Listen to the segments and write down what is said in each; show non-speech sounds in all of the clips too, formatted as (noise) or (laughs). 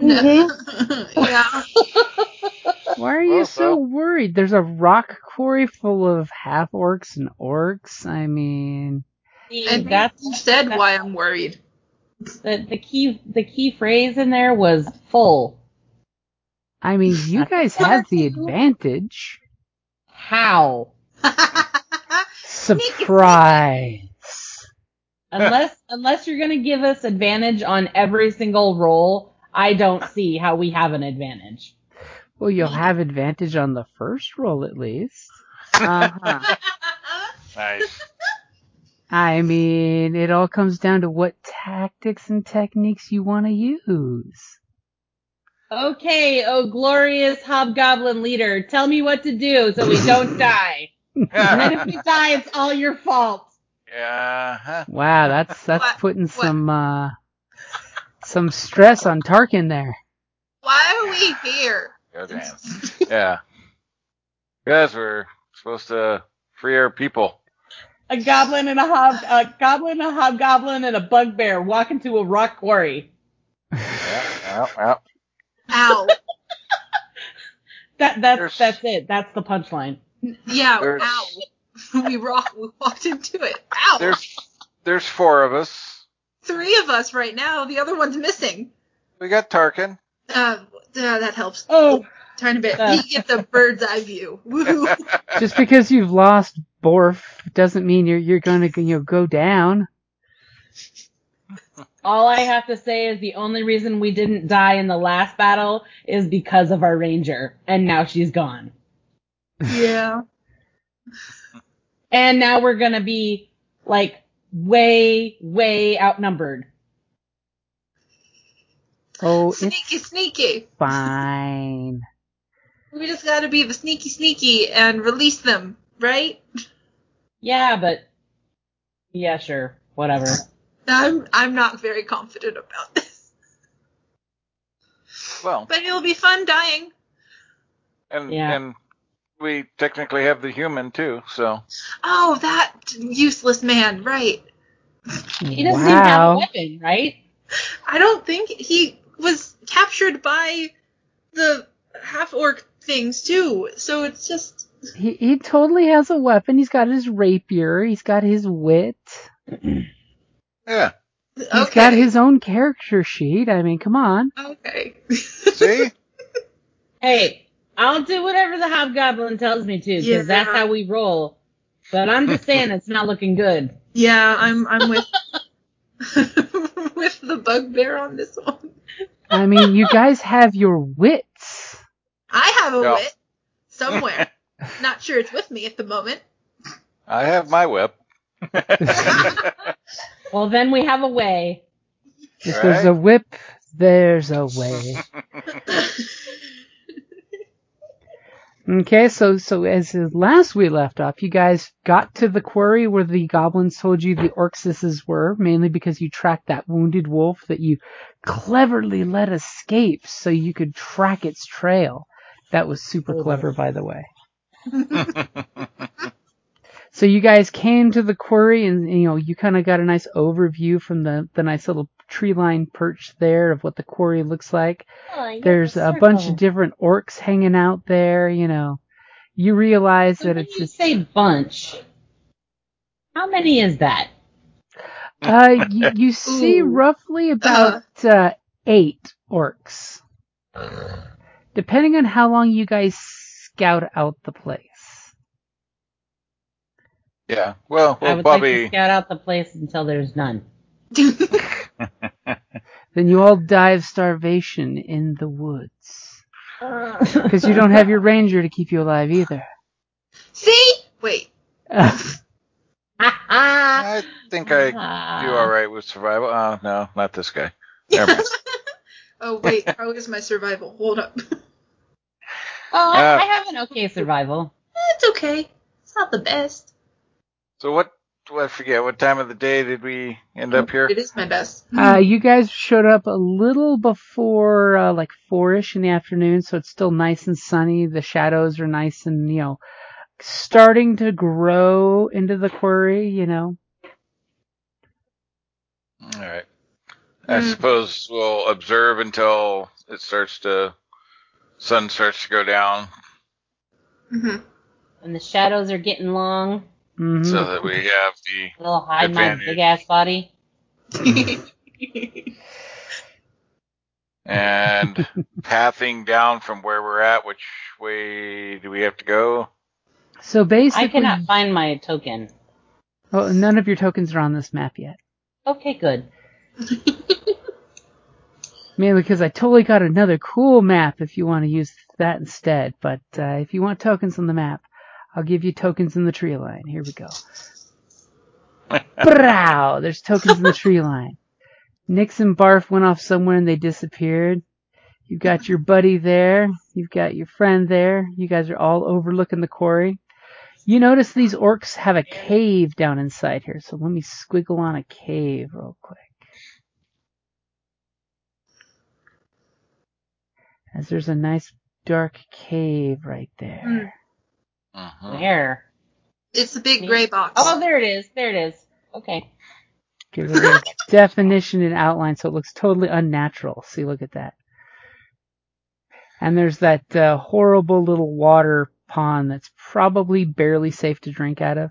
Mm-hmm. (laughs) yeah. (laughs) Why are you Well, so so- worried? There's a rock quarry full of half orcs and orcs. I mean, And that's you said why I'm worried. the, the key the key phrase in there was full. I mean, you guys have the advantage. How? (laughs) Surprise. Unless unless you're gonna give us advantage on every single roll, I don't see how we have an advantage. Well, you'll have advantage on the first roll at least. Uh-huh. Nice. I mean, it all comes down to what tactics and techniques you want to use. Okay, oh glorious hobgoblin leader, tell me what to do so we don't (laughs) die. And then if we die, it's all your fault. (laughs) yeah. Wow, that's that's What- putting what- some uh some stress on Tarkin there. Why are we here? Go dance. Yeah. Guys, we're supposed to free our people. A goblin and a hob a goblin, a hobgoblin, and a bugbear walk into a rock quarry. Yeah, yeah, yeah. Ow. (laughs) That that's There's- that's it. That's the punchline. Yeah, There's- ow. We (laughs) rock we walked into it. Ow. There's there's four of us. Three of us right now. The other one's missing. We got Tarkin. Uh, uh that helps. Oh, Tiny bit. Uh. You get the bird's eye view. Woo. (laughs) Just because you've lost Borf doesn't mean you're you're gonna you know, go down. all I have to say is the only reason we didn't die in the last battle is because of our ranger, and now she's gone. yeah. And now we're gonna be like way, way outnumbered. Oh, Sneaky, sneaky. fine. We just gotta be the sneaky, sneaky and release them, right? Yeah, but yeah, sure, whatever. I'm I'm not very confident about this, Well, but it'll be fun dying. and Yeah. and we technically have the human too. So Oh, that useless man, right? He doesn't even have a weapon, right? I don't think he was captured by the half orc things too. So it's just He he totally has a weapon. He's got his rapier. He's got his wit. (clears throat) yeah. He's okay. got his own character sheet. I mean, come on. Okay. (laughs) See? (laughs) Hey, I'll do whatever the hobgoblin tells me to, because Yeah. that's how we roll. But I'm just saying it's not looking good. yeah, I'm I'm with (laughs) with the bugbear on this one. I mean, you guys have your wits. I have a Yeah. wit somewhere. Not sure it's with me at the moment. I have my whip. (laughs) Well, then we have a way. If there's a whip, there's a way. (laughs) Okay, so so as last we left off, you guys got to the quarry where the goblins told you the orcsises were, mainly because you tracked that wounded wolf that you cleverly let escape so you could track its trail. That was super clever, by the way. (laughs) So you guys came to the quarry and, you know, you kind of got a nice overview from the, the nice little tree line perch there of what the quarry looks like. Oh, There's the a bunch of different orcs hanging out there, you know. You realize So that when it's you just, say bunch. How many is that? uh, you, you see Ooh. roughly about, uh, eight orcs. Depending on how long you guys scout out the place. Yeah. Well, I well, would like to scout out the place until there's none. (laughs) (laughs) Then you all die of starvation in the woods. (laughs) Because you don't have your ranger to keep you alive either. See? Wait. (laughs) I think I do all right with survival. Oh no, not this guy. Never mind. oh wait, how is my survival? Hold up. Oh, I, Uh, I have an okay survival. It's okay. It's not the best. So what? I forget what time of the day did we end up here? It is my best. Uh, you guys showed up a little before, uh, like four-ish in the afternoon, so it's still nice and sunny. The shadows are nice and, you know, starting to grow into the quarry, you know. All right. I Hmm. suppose we'll observe until it starts to sun starts to go down, hmm When the shadows are getting long, hmm so that we have the I'll hide my big ass body. (laughs) and pathing down from where we're at. Which way do we have to go? So basically, I cannot find my token. well, none of your tokens are on this map yet. Okay, good. (laughs) Mainly because I totally got another cool map if you want to use that instead. But uh, if you want tokens on the map, I'll give you tokens in the tree line. Here we go. (laughs) Brow! There's tokens in the tree line. Nix and Barf went off somewhere and they disappeared. You've got your buddy there. You've got your friend there. You guys are all overlooking the quarry. You notice these orcs have a cave down inside here. So let me squiggle on a cave real quick. As there's a nice dark cave right there. Hmm. Mhm. Where? It's the big gray box. Oh, there it is. There it is. Okay. Give it a (laughs) definition and outline so it looks totally unnatural. See, look at that. And there's that uh, horrible little water pond that's probably barely safe to drink out of.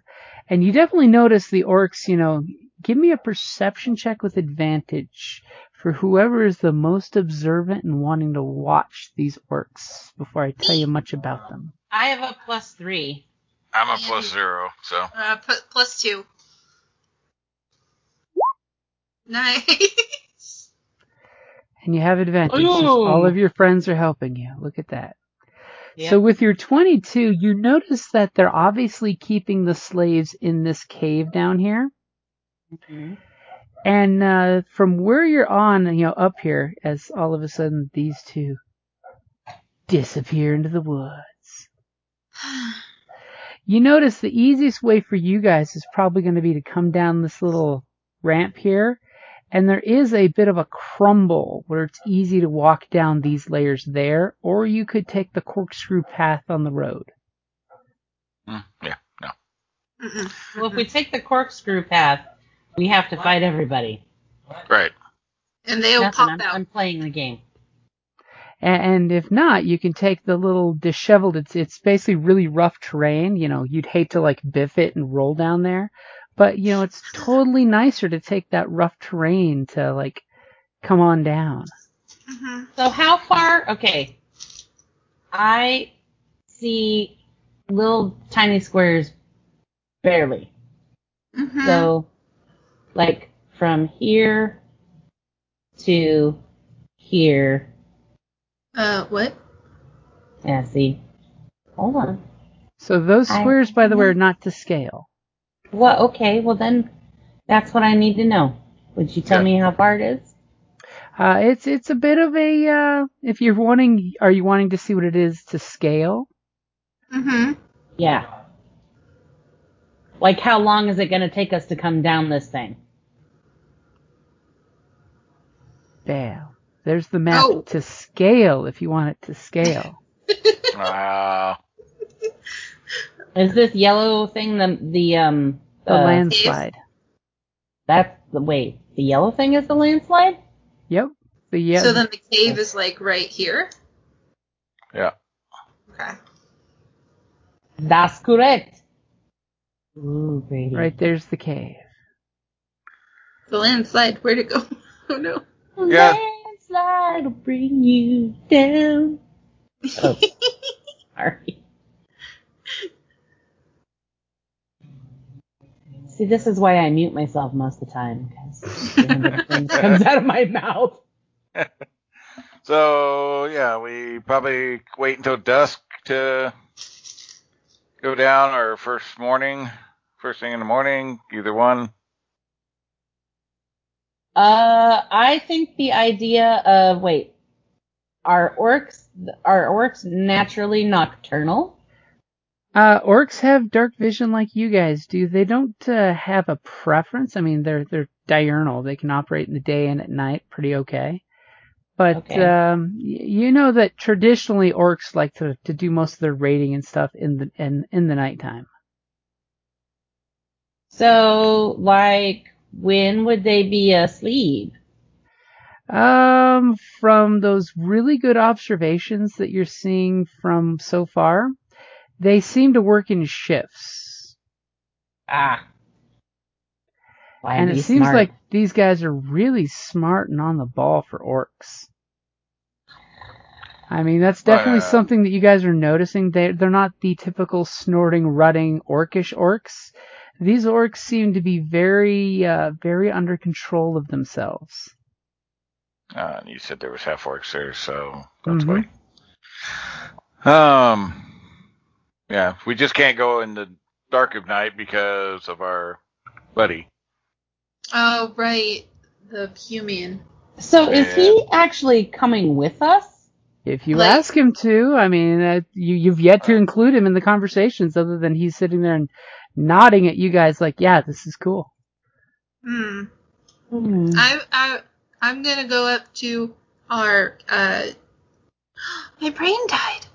And you definitely notice the orcs, you know, give me a perception check with advantage for whoever is the most observant and wanting to watch these orcs before I tell you much about them. I have a plus three. I'm a plus zero, so Uh, pu- plus two. Nice. (laughs) And you have advantage. Ooh. All of your friends are helping you. Look at that. Yep. So with your 22, you notice that they're obviously keeping the slaves in this cave down here. Mhm. And uh, from where you're on, you know, up here, as all of a sudden these two disappear into the woods. You notice the easiest way for you guys is probably going to be to come down this little ramp here. And there is a bit of a crumble where it's easy to walk down these layers there, or you could take the corkscrew path on the road. mm, yeah, no. Mm-mm. Well, if we take the corkscrew path, we have to fight everybody. Right. And they'll Nothing, pop I'm, out. I'm playing the game. A- And if not, you can take the little disheveled. It's it's basically really rough terrain. You know, you'd hate to like biff it and roll down there, but you know, it's totally nicer to take that rough terrain to like come on down. Mhm. So how far? Okay. I see little tiny squares barely. Mhm. So, like from here to here. Uh, what? Yeah, see. Hold on. So those I- squares, by the way, are not to scale. Well, okay. Well, then that's what I need to know. Would you tell Yeah. me how far it is? Uh, it's it's a bit of a uh, if you're wanting, are you wanting to see what it is to scale? Mm-hmm. Yeah. Like, how long is it going to take us to come down this thing? Bam. There's the map Oh. to scale if you want it to scale. (laughs) Uh, Is this yellow thing the the um The uh, landslide. That's the wait. The yellow thing is the landslide? Yep. The yeah. So then the cave is like right here. Yeah. Okay. That's correct. Ooh, Brady. right there's the cave. The landslide. Where'd it go? (laughs) Oh no. Yeah. Landslide will bring you down. Oh, (laughs) sorry. See, this is why I mute myself most of the time because (laughs) comes out of my mouth. (laughs) So yeah, we probably wait until dusk to go down, or first morning, first thing in the morning, either one. Uh, I think the idea of wait, are orcs are orcs naturally nocturnal? Uh, orcs have dark vision like you guys do. They don't uh, have a preference. I mean, they're they're diurnal. They can operate in the day and at night pretty okay. But Okay. um, you know that traditionally orcs like to, to do most of their raiding and stuff in the in in the nighttime. So, like, when would they be asleep? Um, from those really good observations that you're seeing from so far, they seem to work in shifts. Ah. Why and it seems smart? like these guys are really smart and on the ball for orcs. I mean, that's definitely uh, something that you guys are noticing. They they're not the typical snorting, rutting, orcish orcs. These orcs seem to be very, uh, very under control of themselves. Uh, and you said there was half orcs there, so that's Mhm. why. Um, yeah, we just can't go in the dark of night because of our buddy. Oh right. The human. So, is he actually coming with us? If you Like- ask him to, I mean, uh, you you've yet to include him in the conversations, other than he's sitting there and nodding at you guys like, "Yeah, this is cool." Hmm. Hmm. I I I'm gonna go up to our uh. (gasps) My brain died.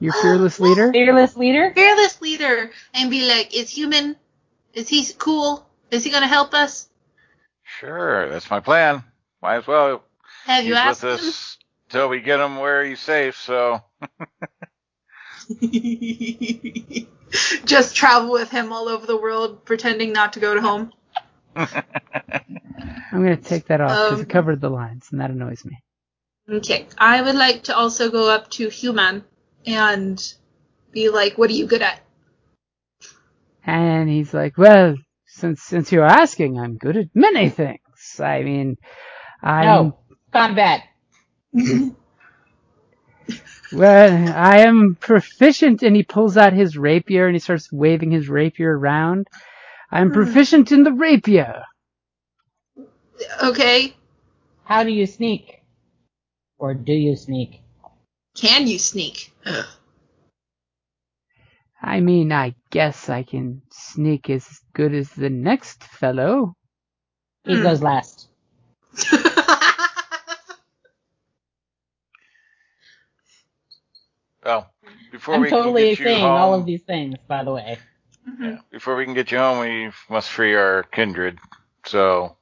Your fearless leader. (gasps) Fearless leader? Fearless leader and be like, is human? Is he cool? Is he gonna help us? Sure, that's my plan. Might as well. Have you asked with us till we get him where he's safe. So him? (laughs) (laughs) Just travel with him all over the world, pretending not to go to home. (laughs) I'm gonna take that off because Um, it covered the lines, and that annoys me. Okay. I would like to also go up to human and be like, what are you good at? And he's like, "Well, since since you're asking, I'm good at many things. I mean, I'm No. Combat. (laughs) well, I am proficient." And he pulls out his rapier and he starts waving his rapier around. I'm Hmm. proficient in the rapier. Okay. How do you sneak? Or do you sneak? Can you sneak? I mean, I guess I can sneak as good as the next fellow. He Hmm. goes last. Well, before I'm we totally can get you saying home, all of these things, by the way. Mm-hmm. yeah, before we can get you home, we must free our kindred. So,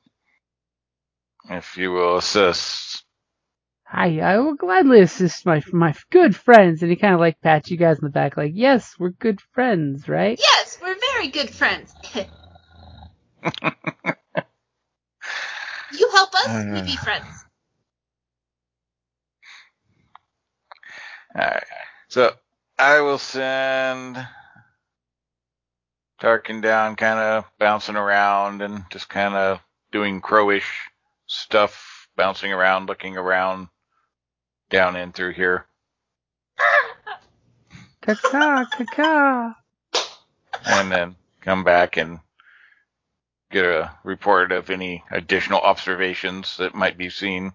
if you will assist, I I will gladly assist my my good friends. And he kind of like pats you guys in the back, like, "Yes, we're good friends, right?" yes, we're very good friends. (laughs) you help us, we be (sighs) friends. Alright. So I will send Tarkin down, kind of bouncing around and just kind of doing crowish stuff, bouncing around, looking around, down in through here. (laughs) Caca, caca. and then come back and get a report of any additional observations that might be seen.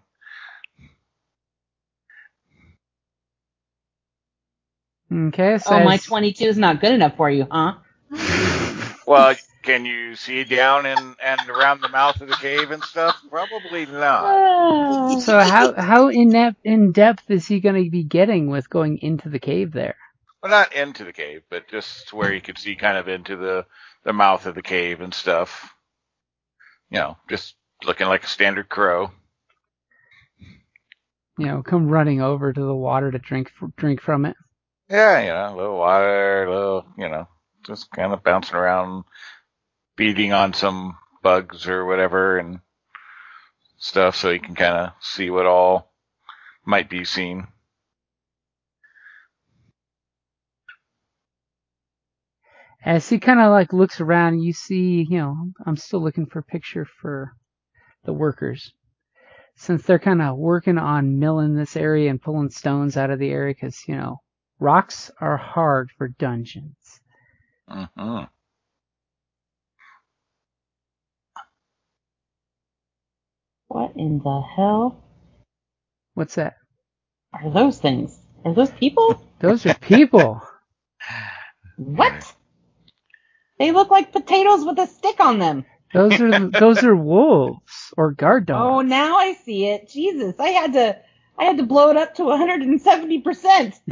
Okay, so Oh, my 22 is not good enough for you, huh? (laughs) Well, can you see down and, and around the mouth of the cave and stuff? Probably not. Oh. So how how in depth in depth is he going to be getting with going into the cave there? Well, not into the cave, but just where you could see kind of into the, the mouth of the cave and stuff. You know, just looking like a standard crow. You know, come running over to the water to drink drink from it. Yeah, you know, a little water, a little, you know, just kind of bouncing around, beating on some bugs or whatever and stuff so you can kind of see what all might be seen. As he kind of like looks around, you see, you know, I'm still looking for a picture for the workers. Since they're kind of working on milling this area and pulling stones out of the area because, you know, rocks are hard for dungeons. hmm What in the hell What's that? are those things? Are those people? (laughs) Those are people. What? They look like potatoes with a stick on them. Those are those are wolves or guard dogs. Oh, now I see it. Jesus, I had to I had to blow it up to 170 percent. (laughs)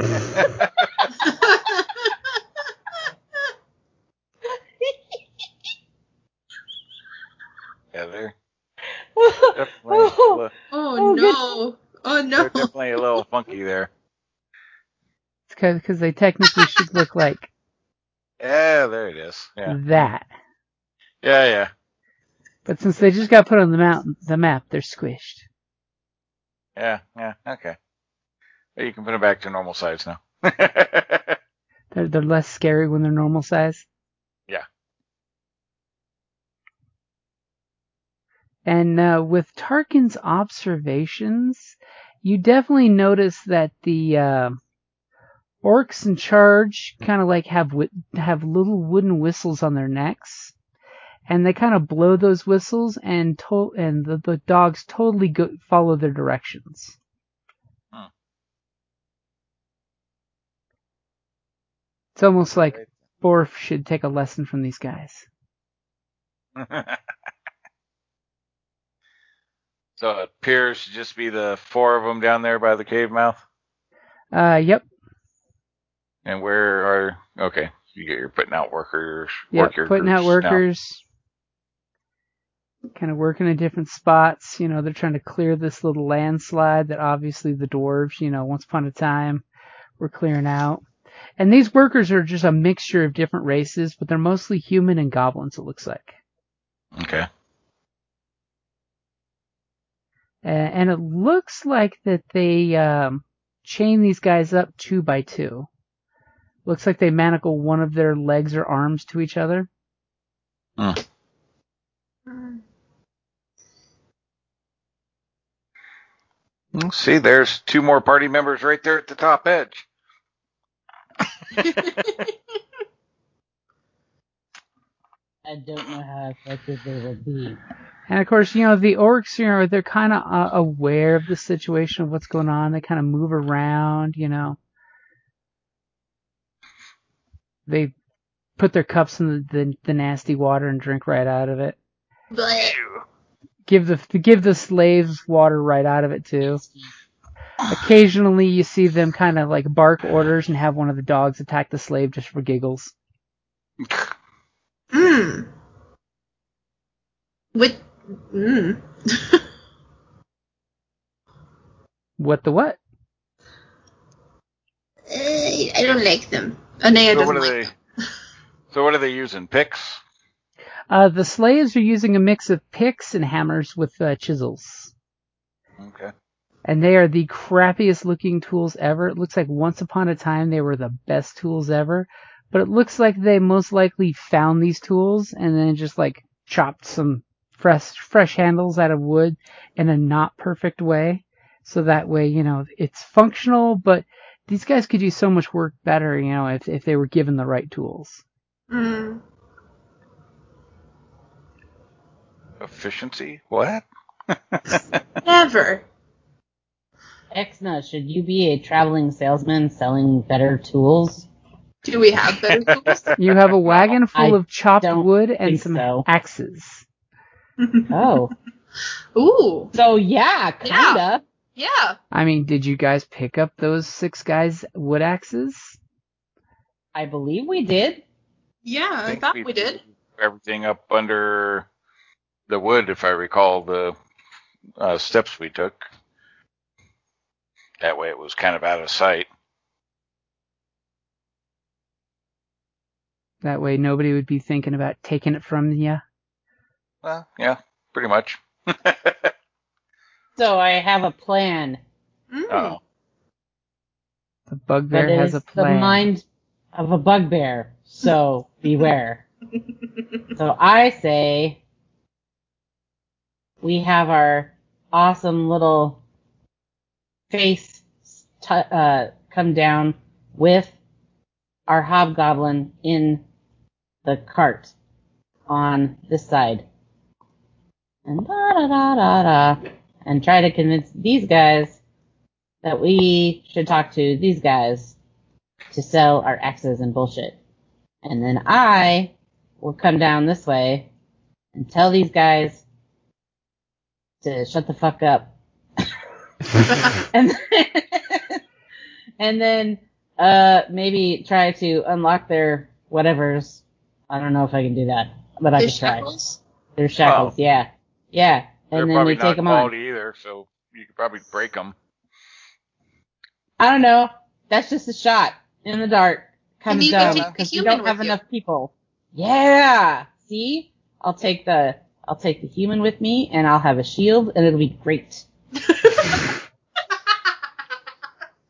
Yeah, they're oh, definitely, a oh, li- Oh, Oh, no. Oh they're no. definitely a little funky there. because they technically should look like Yeah, there it is. Yeah, that. yeah, yeah. But since they just got put on the map, the map, they're squished. Yeah, yeah, okay. You can put them back to normal size now. (laughs) They're they're less scary when they're normal size. Yeah. And uh, with Tarkin's observations, you definitely notice that the uh, orcs in charge kind of like have wi- have little wooden whistles on their necks, and they kind of blow those whistles, and to- and the, the dogs totally go- follow their directions. Huh. It's almost like Borf should take a lesson from these guys. (laughs) so it appears to just be the four of them down there by the cave mouth. Uh, yep, And where are okay? You get you're putting out workers. yep, work your putting out workers. now. Workers. Kind of working in different spots. You know, they're trying to clear this little landslide that obviously the dwarves, you know, once upon a time were clearing out. And these workers are just a mixture of different races, but they're mostly human and goblins, it looks like. Okay. Uh, and it looks like that they um, chain these guys up two by two. Looks like they manacle one of their legs or arms to each other. Mm, See, there's two more party members right there at the top edge. (laughs) I don't know how effective they will be. And of course, you know, the orcs, you know, they're kind of uh, aware of the situation of what's going on. They kind of move around, you know. They put their cups in the, the, the nasty water and drink right out of it. Blech. Give the give the slaves water right out of it too. Occasionally, you see them kind of like bark orders and have one of the dogs attack the slave just for giggles. Mmm. With. Mmm. What the what? Eh, I don't like them. Oh, Anea So doesn't what are like they? them. So what are they using? Picks? Uh, the slaves are using a mix of picks and hammers with uh, chisels. Okay. and they are the crappiest looking tools ever. It looks like once upon a time they were the best tools ever, but it looks like they most likely found these tools and then just like chopped some fresh fresh handles out of wood in a not perfect way. So that way, you know, it's functional, but these guys could do so much work better, you know, if if they were given the right tools. Mm. Efficiency? What? (laughs) Never. Exna, should you be a traveling salesman selling better tools? Do we have better tools? (laughs) You have a wagon full I of chopped wood and some so. axes. (laughs) Oh, Ooh. so yeah, kinda. Yeah. I mean, did you guys pick up those six guys' wood axes? I believe we did. Yeah, I, think thought we did. Everything up under the wood, if I recall the uh, steps we took. That way, it was kind of out of sight. That way nobody would be thinking about taking it from you. Well, yeah, pretty much. (laughs) So I have a plan. Mm. oh, The bugbear has a plan. the mind of a bugbear. So beware. (laughs) so I say we have our awesome little face t- uh, come down with our hobgoblin in the cart on this side. And da da da da da. And try to convince these guys that we should talk to these guys to sell our axes and bullshit. And then I will come down this way and tell these guys to shut the fuck up. (laughs) and then, and then uh maybe try to unlock their whatever's. I don't know if I can do that, but I The can try. shackles? Their shackles, yeah, yeah. they're And then probably we not take them on. quality either, so you could probably break them. I don't know. That's just a shot in the dark. Kind And of you can dumb take because we don't have you. enough people. Yeah. See, I'll take the I'll take the human with me, and I'll have a shield, and it'll be great. (laughs)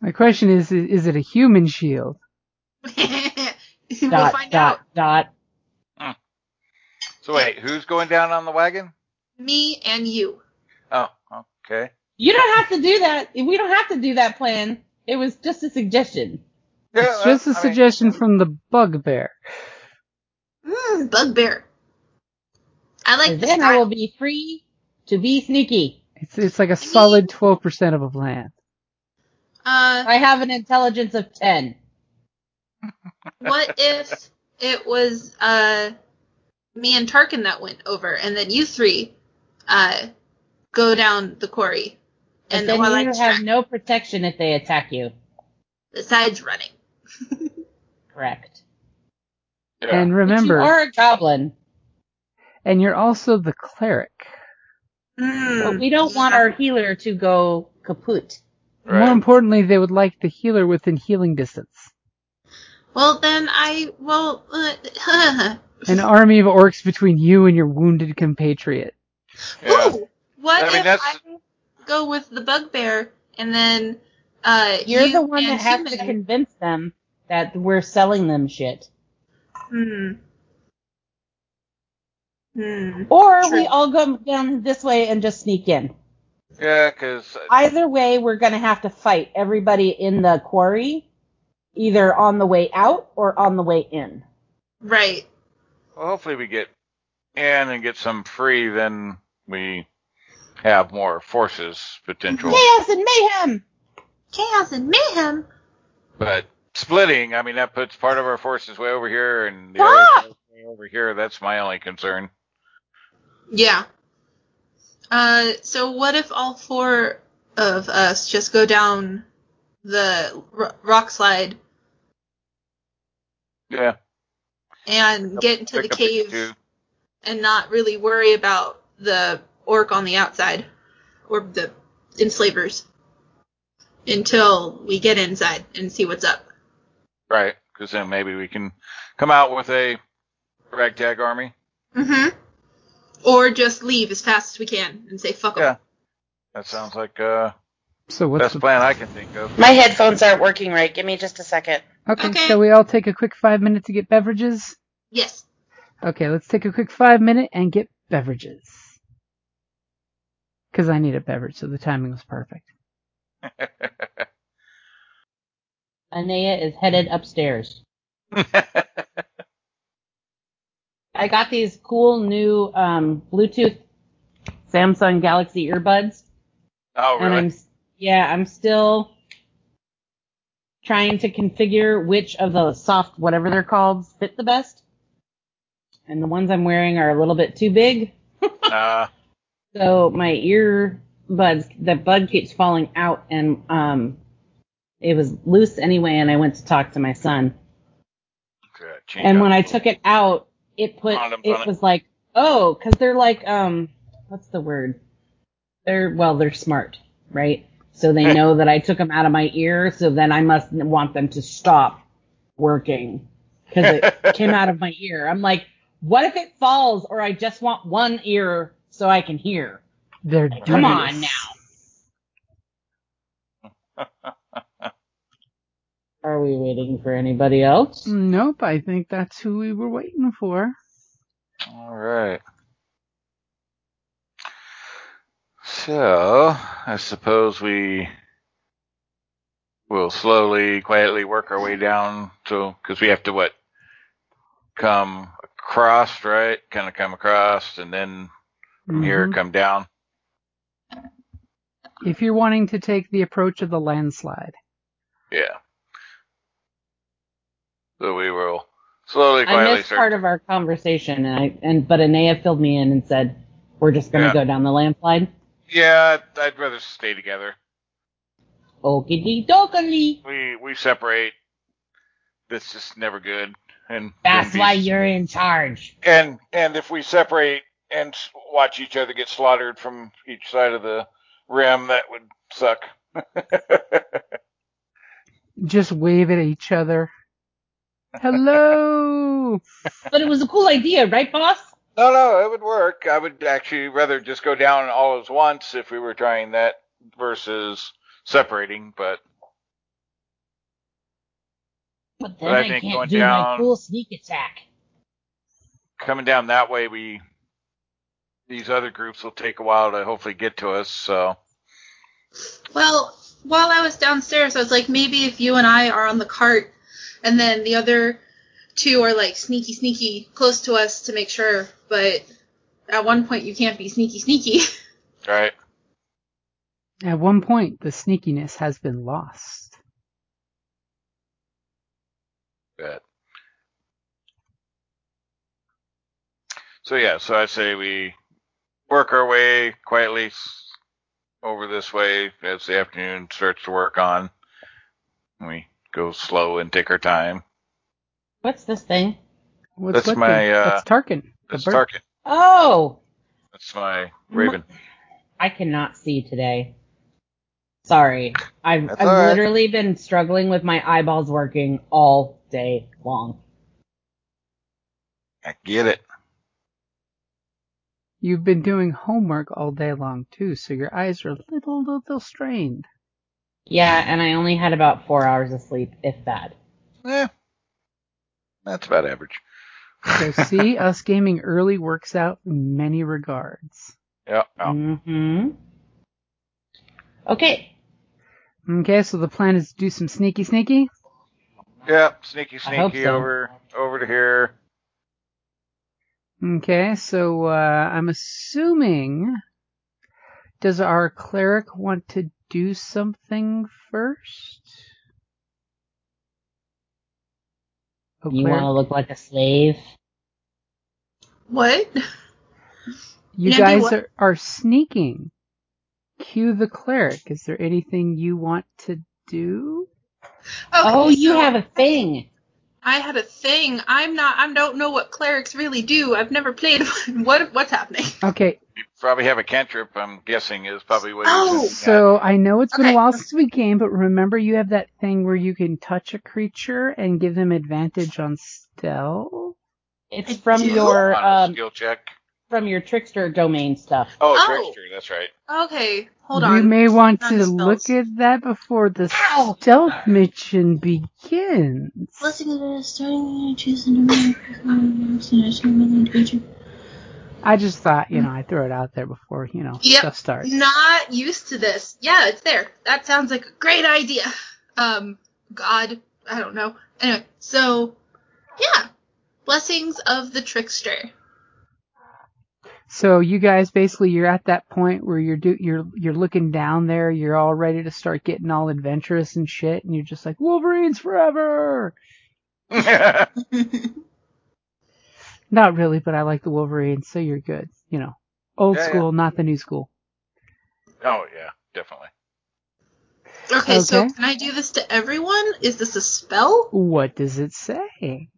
My question is, is, is it a human shield? (laughs) we'll Dot find dot out. dot. So wait, who's going down on the wagon? Me and you. Oh, okay. You don't have to do that. We don't have to do that plan. It was just a suggestion. Yeah, It's just a I mean, suggestion from the bugbear. Mmm, bugbear. I like And the then I will be free to be sneaky. It's it's like a solid twelve percent of a plan. Uh, I have an intelligence of ten. what if it was uh me and Tarkin that went over, and then you three uh go down the quarry, And and then while I you have distract no protection if they attack you. the sides running. (laughs) Correct. yeah. And But remember, you are a goblin. And you're also the cleric. Mm, But we don't want our healer to go kaput. Right. More importantly, they would like the healer within healing distance. Well, then I well. Uh, (laughs) An army of orcs between you and your wounded compatriot. Yeah. Ooh, what I mean, if that's- I go with the bugbear and then uh You're you the one that has to convince them that we're selling them shit. Hmm. Hmm. Or True. we all go down this way and just sneak in. Yeah, because Either way, we're gonna have to fight everybody in the quarry, either on the way out or on the way in. Right. well, hopefully we get in and get some free, then we have more forces potential. Chaos and mayhem! Chaos and mayhem. But splitting, I mean, that puts part of our forces way over here and the Ah! other way over here. That's my only concern. Yeah. Uh, so what if all four of us just go down the r- rock slide Yeah. and get into the Pick the cave and not really worry about the orc on the outside or the enslavers until we get inside and see what's up? Right. Because then maybe we can come out with a ragtag army. Mm-hmm. Or just leave as fast as we can and say fuck 'em. Yeah. That sounds like uh So what's best the plan I can think of. My headphones aren't working right. Give me just a second. Okay, Okay. shall we all take a quick five minute to get beverages? Yes. Okay, let's take a quick five minute and get beverages. Because I need a beverage, so the timing was perfect. (laughs) Anea is headed upstairs. (laughs) I got these cool new um, Bluetooth Samsung Galaxy earbuds, oh, really? I'm yeah, I'm still trying to configure which of the soft whatever they're called fit the best. And the ones I'm wearing are a little bit too big, (laughs) Uh, so my ear buds, the bud keeps falling out, and um, it was loose anyway. And I went to talk to my son, change and when I took it out, it put Condoms it on it. was like Oh, because they're like, um, what's the word? They're, well, they're smart, right? So they (laughs) know that I took them out of my ear, so then I must want them to stop working. Because it (laughs) came out of my ear. I'm like, what if it falls, or I just want one ear so I can hear? They're Come on now. (laughs) Are we waiting for anybody else? Nope, I think that's who we were waiting for. All right. So, I suppose we will slowly, quietly work our way down. So, because we have to what? Come across, right? Kind of come across, and then from here mm-hmm. come down. If you're wanting to take the approach of the landslide. Yeah. So we will slowly, I missed start. part of our conversation, and I and but Anea filled me in and said we're just gonna Yeah. go down the landslide. yeah, I'd, I'd rather stay together. Okey dokey. We we separate. That's just never good. And That's and why you're in charge. And and if we separate and watch each other get slaughtered from each side of the rim, that would suck. (laughs) Just wave at each other. Hello! (laughs) But it was a cool idea, right, boss? no, no, it would work. I would actually rather just go down all at once if we were trying that versus separating. But But then But I I think can't going do my cool sneak attack. coming down that way, we these other groups will take a while to hopefully get to us. So Well, while I was downstairs, I was like, maybe if you and I are on the cart, and then the other two are like sneaky, sneaky close to us to make sure. But at one point, you can't be sneaky, sneaky. (laughs) right, At one point, the sneakiness has been lost. Good. So yeah, so I say we work our way quietly over this way as the afternoon starts to work on. We go slow and take our time. What's this thing? What's That's with my, the- uh, That's Tarkin. That's bird. Tarkin. Oh, That's my Raven. I cannot see today. Sorry, I've I've all right. literally been struggling with my eyeballs working all day long. I get it. You've been doing homework all day long too, so your eyes are a little, little strained. Yeah, and I only had about four hours of sleep, if that. Eh, that's about average. So (laughs) see, us gaming early works out in many regards. Yeah. yeah. Mm-hmm. Okay. Okay, so the plan is to do some sneaky sneaky. Yeah, sneaky, sneaky so. over over to here. Okay, so uh, I'm assuming does our cleric want to do something first? Oh, You want to look like a slave? what? you Nandy, guys what- are, are sneaking. Cue the cleric. Is there anything you want to do? Okay, oh, you so have a thing. I had a thing. I'm not. I don't know what clerics really do. I've never played. (laughs) what? What's happening? Okay, You probably have a cantrip. I'm guessing is probably what. Oh, he was So I know it's been a while since we game, but remember you have that thing where you can touch a creature and give them advantage on stealth. It's from do? your um skill check. from your trickster domain stuff. Oh, Oh. trickster. That's right. Okay, hold on. you may want Not to look at that before the Ow! stealth mission begins. Blessing of the starting choose the number. I just thought, you know, I throw it out there before, you know, Yep. stuff starts. Not used to this. Yeah, it's there. That sounds like a great idea. Um, God, I don't know. Anyway, so yeah, blessings of the trickster. So you guys basically you're at that point where you're do you're you're looking down there, you're all ready to start getting all adventurous and shit, and you're just like Wolverines forever. (laughs) (laughs) Not really, but I like the Wolverines, so you're good. You know, old Yeah, yeah. school, not the new school. Oh, yeah, definitely. Okay, so can I do this to everyone? Is this a spell? What does it say?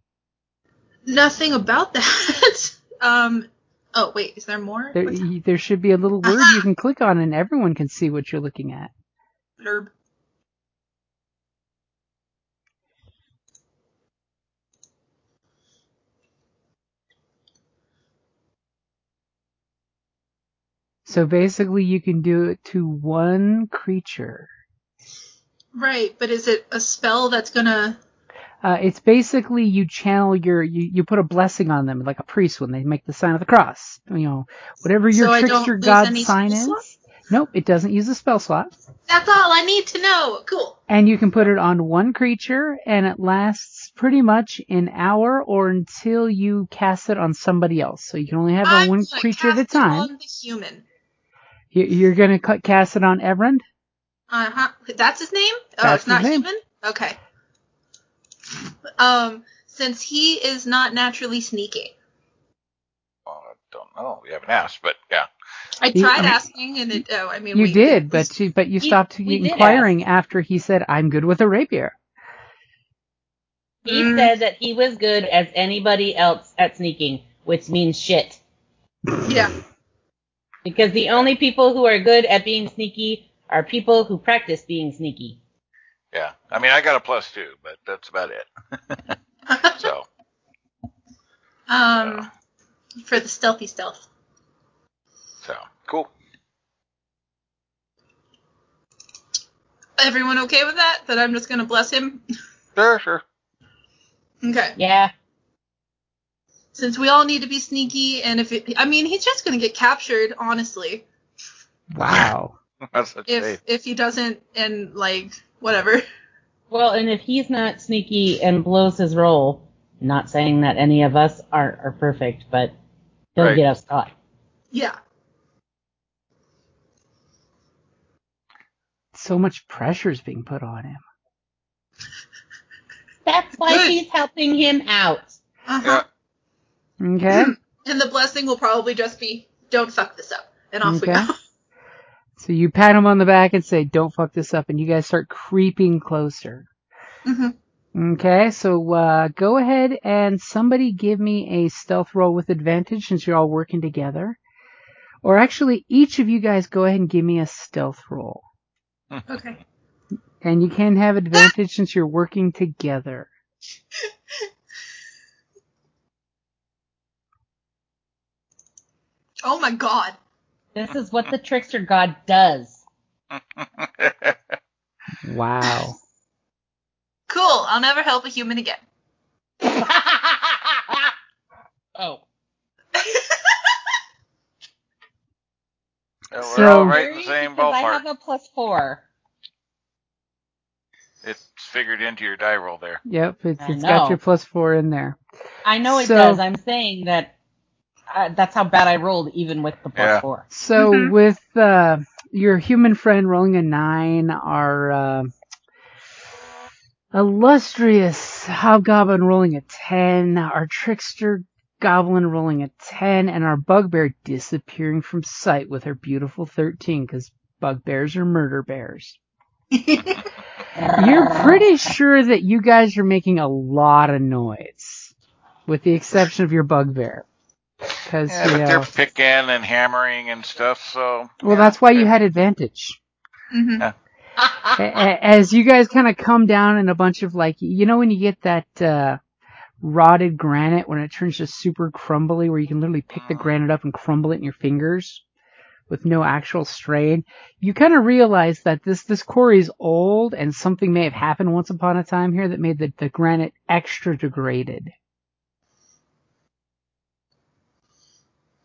Nothing about (laughs) that. um, Oh wait, is there more? There, there should be a little (laughs) word you can click on, and everyone can see what you're looking at. blurb? So basically, you can do it to one creature. Right, but is it a spell that's gonna? Uh, it's basically you channel your you, you put a blessing on them like a priest when they make the sign of the cross. You know, whatever your So trickster god sign is. slots? Nope, it doesn't use a spell slot. That's all I need to know. Cool. And you can put it on one creature, and it lasts pretty much an hour or until you cast it on somebody else. So you can only have I'm one creature at a time. On the human. You- You're gonna cut, cast it on Evrend. Uh huh. That's his name. Oh, That's it's not name. human. Okay. Um, since he is not naturally sneaky, Well, I don't know. We haven't asked, but yeah. I tried I mean- asking, and it. Oh, I mean, You we did, but you, but you stopped we did inquiring after he said, "I'm good with a rapier." He Mm. said that he was good as anybody else at sneaking, which means shit. Yeah. Because the only people who are good at being sneaky are people who practice being sneaky. Yeah. I mean, I got a plus two, but that's about it. (laughs) So, um, for the stealthy stealth. so cool. Everyone okay with that? That I'm just gonna bless him? Sure, sure. Okay. Yeah. Since we all need to be sneaky, and if it, I mean, he's just gonna get captured, honestly. Wow. (laughs) That's such If faith. if he doesn't, and like whatever. (laughs) Well, and if he's not sneaky and blows his roll, not saying that any of us are, are perfect, but he'll Right. get us caught. Yeah. So much pressure is being put on him. That's why Good. she's helping him out. Uh huh. Yeah. Okay. (clears throat) And the blessing will probably just be, "Don't fuck this up," and off we go. (laughs) So you pat him on the back and say, "Don't fuck this up," and you guys start creeping closer. hmm Okay, so uh, go ahead and somebody give me a stealth roll with advantage since you're all working together. Or actually, each of you guys go ahead and give me a stealth roll. Okay. And you can have advantage since you're working together. (laughs) Oh my god. This is what the trickster god does. Wow. Cool. I'll never help a human again. (laughs) oh. Yeah, we're So- all right in the same because I have a plus four. It's figured into your die roll there. Yep, it's, it's got your plus four in there. I know it So- does. I'm saying that uh, that's how bad I rolled, even with the plus Yeah. four. So Mhm. with uh, your human friend rolling a nine, our uh, illustrious hobgoblin rolling a ten, our trickster goblin rolling a ten, and our bugbear disappearing from sight with her beautiful thirteen, because bugbears are murder bears. You're pretty sure that you guys are making a lot of noise, with the exception of your bugbear. Because Yeah, you know, they're picking and hammering and stuff, so. well, yeah, that's why you had advantage. hmm A- a- As you guys kind of come down in a bunch of like, you know, when you get that uh, rotted granite when it turns just super crumbly, where you can literally pick the granite up and crumble it in your fingers with no actual strain. You kind of realize that this this quarry is old and something may have happened once upon a time here that made the, the granite extra degraded.